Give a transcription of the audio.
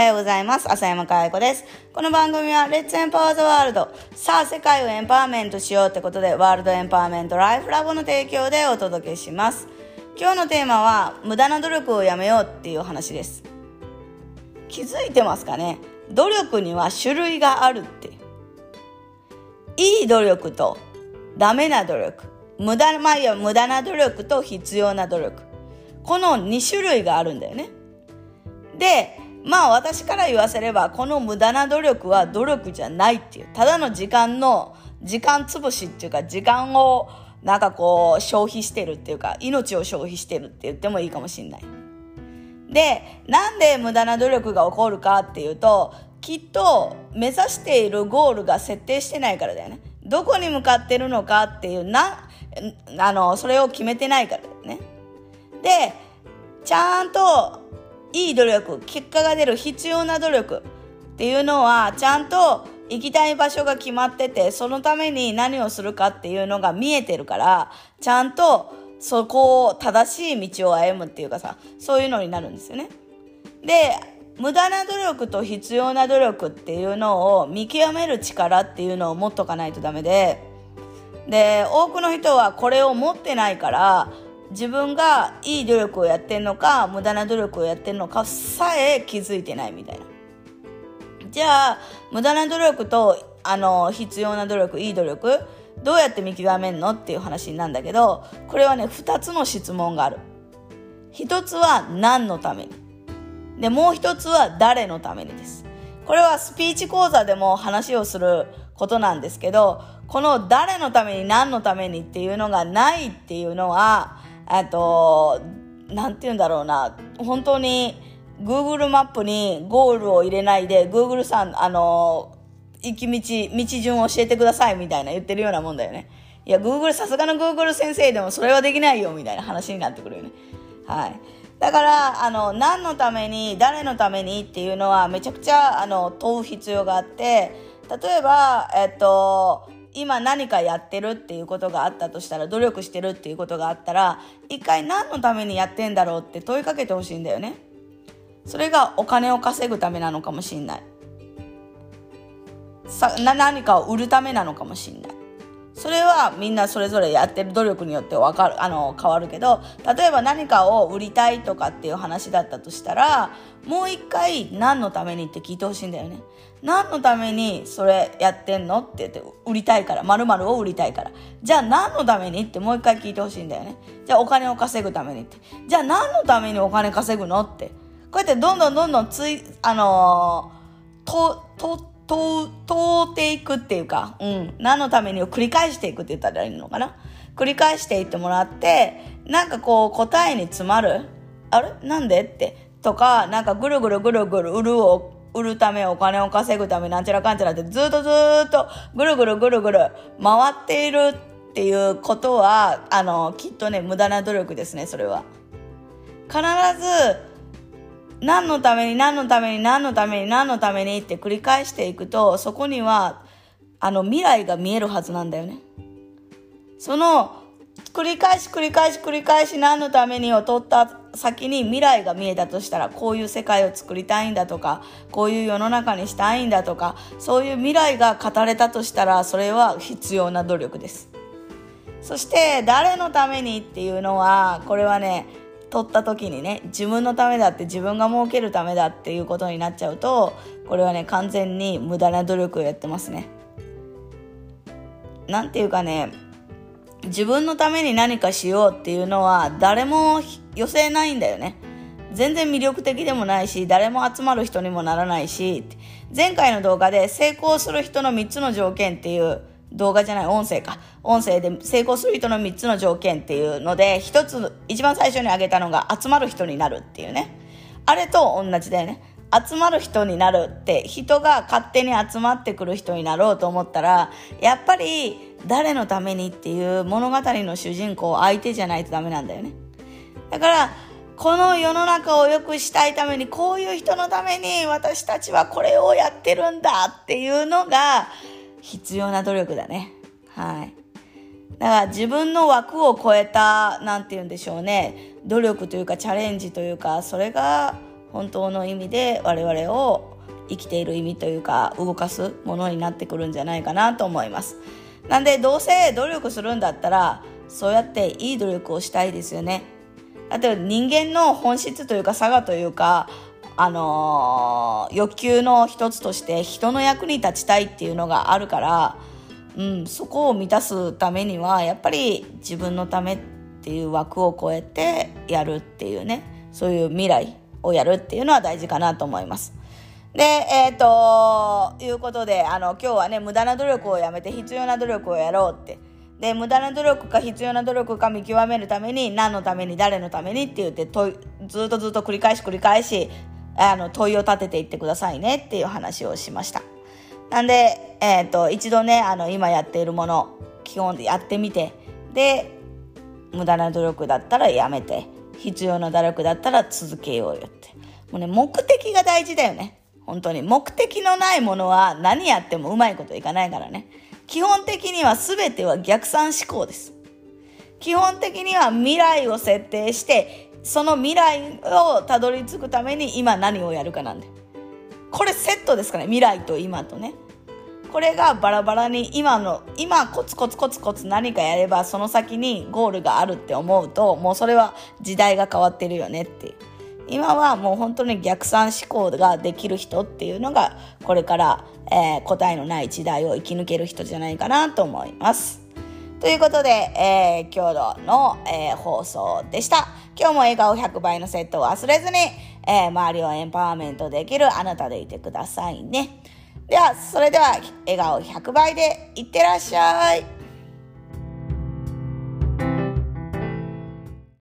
はようございます。浅山かや子です。この番組は、レッツエンパワーズワールド。さあ、世界をエンパワーメントしようってことで、ワールドエンパワーメントライフラボの提供でお届けします。今日のテーマは、無駄な努力をやめようっていう話です。気づいてますかね？努力には種類があるって。いい努力と、ダメな努力。無駄、まあ、無駄な努力と必要な努力。この2種類があるんだよね。で、まあ私から言わせればこの無駄な努力は努力じゃないっていうただの時間の時間潰しっていうか時間をなんかこう消費してるっていうか命を消費してるって言ってもいいかもしんない。でなんで無駄な努力が起こるかっていうときっと目指しているゴールが設定してないからだよね。どこに向かってるのかっていうなあのそれを決めてないからだよね。でちゃんといい努力、結果が出る必要な努力っていうのは、ちゃんと行きたい場所が決まってて、そのために何をするかっていうのが見えてるから、ちゃんとそこを正しい道を歩むっていうかさ、そういうのになるんですよね。で、無駄な努力と必要な努力っていうのを見極める力っていうのを持っとかないとダメで、で、多くの人はこれを持ってないから、自分がいい努力をやってんのか無駄な努力をやってんのかさえ気づいてないみたいな。じゃあ無駄な努力とあの必要な努力いい努力どうやって見極めんの？っていう話なんだけどこれはね2つの質問がある。1つは何のために？でもう1つは誰のためにです。これはスピーチ講座でも話をすることなんですけどこの誰のために何のためにっていうのがないっていうのはえっと、なんて言うんだろうな、本当に Google マップにゴールを入れないで、Google さん、あの、行き道、道順を教えてくださいみたいな言ってるようなもんだよね。いや、Google、さすがの Google 先生でもそれはできないよみたいな話になってくるよね。はい。だから、あの、何のために、誰のためにっていうのはめちゃくちゃ、あの、問う必要があって、例えば、えっと、今何かやってるっていうことがあったとしたら努力してるっていうことがあったら一回何のためにやってんだろうって問いかけてほしいんだよね。それがお金を稼ぐためなのかもしんない。さな何かを売るためなのかもしんない。それはみんなそれぞれやってる努力によってわかるあの変わるけど例えば何かを売りたいとかっていう話だったとしたらもう一回何のためにって聞いてほしいんだよね。何のためにそれやってんのって言って売りたいから〇〇を売りたいから。じゃあ何のためにってもう一回聞いてほしいんだよね。じゃあお金を稼ぐためにって。じゃあ何のためにお金稼ぐのって。こうやってどんどんどんどんついあのー、とと通っていくっていうか、うん、何のためにを繰り返していくって言ったらいいのかな？繰り返していってもらって、なんかこう答えに詰まる？あれ？なんでって。とか、なんかぐるぐるぐるぐる売るを、売るため、お金を稼ぐため、なんちゃらかんちゃらってずっとずっとぐるぐるぐるぐる回っているっていうことは、あの、きっとね、無駄な努力ですね、それは。必ず、何のために何のために何のために何のためにって繰り返していくとそこにはあの未来が見えるはずなんだよね。その繰り返し繰り返し繰り返し何のためにを取った先に未来が見えたとしたらこういう世界を作りたいんだとかこういう世の中にしたいんだとかそういう未来が語れたとしたらそれは必要な努力です。そして誰のためにっていうのはこれはね取った時にね自分のためだって自分が儲けるためだっていうことになっちゃうとこれはね完全に無駄な努力をやってますね。なんていうかね自分のために何かしようっていうのは誰も寄せないんだよね。全然魅力的でもないし誰も集まる人にもならないし前回の動画で成功する人の3つの条件っていう動画じゃない、音声か。音声で成功する人の3つの条件っていうので、一つ、一番最初に挙げたのが集まる人になるっていうね。あれと同じだよね。集まる人になるって人が勝手に集まってくる人になろうと思ったらやっぱり誰のためにっていう物語の主人公相手じゃないとダメなんだよねだからこの世の中を良くしたいためにこういう人のために私たちはこれをやってるんだっていうのが必要な努力だね。はい。だから自分の枠を超えた、なんて言うんでしょうね、努力というかチャレンジというか、それが本当の意味で我々を生きている意味というか動かすものになってくるんじゃないかなと思いますなんでどうせ努力するんだったらそうやっていい努力をしたいですよね例えば人間の本質というか差がというかあのー、欲求の一つとして人の役に立ちたいっていうのがあるから、うん、そこを満たすためにはやっぱり自分のためっていう枠を超えてやるっていうねそういう未来をやるっていうのは大事かなと思います。で、えっ、と、いうことで、あの、今日はね、無駄な努力をやめて必要な努力をやろうって。で、無駄な努力か必要な努力か見極めるために、何のために、誰のためにって言って、ずっとずっと繰り返し繰り返し、あの、問いを立てていってくださいねっていう話をしました。なんで、え、ー、と、一度ね、あの、今やっているもの、基本でやってみて、で、無駄な努力だったらやめて、必要な努力だったら続けようよって。もうね、目的が大事だよね。本当に。目的のないものは何やってもうまいこといかないからね。基本的には全ては逆算思考です。基本的には未来を設定して、その未来をたどり着くために今何をやるかなんで。これセットですかね。未来と今とね。これがバラバラに今の、今コツコツコツコツ何かやればその先にゴールがあるって思うと、もうそれは時代が変わってるよねって。今はもう本当に逆算思考ができる人っていうのがこれから、えー、答えのない時代を生き抜ける人じゃないかなと思います。ということで、えー、今日の、えー、放送でした。今日も笑顔100倍のセットを忘れずに、えー、周りをエンパワーメントできるあなたでいてくださいね。では、それでは笑顔100倍でいってらっしゃい。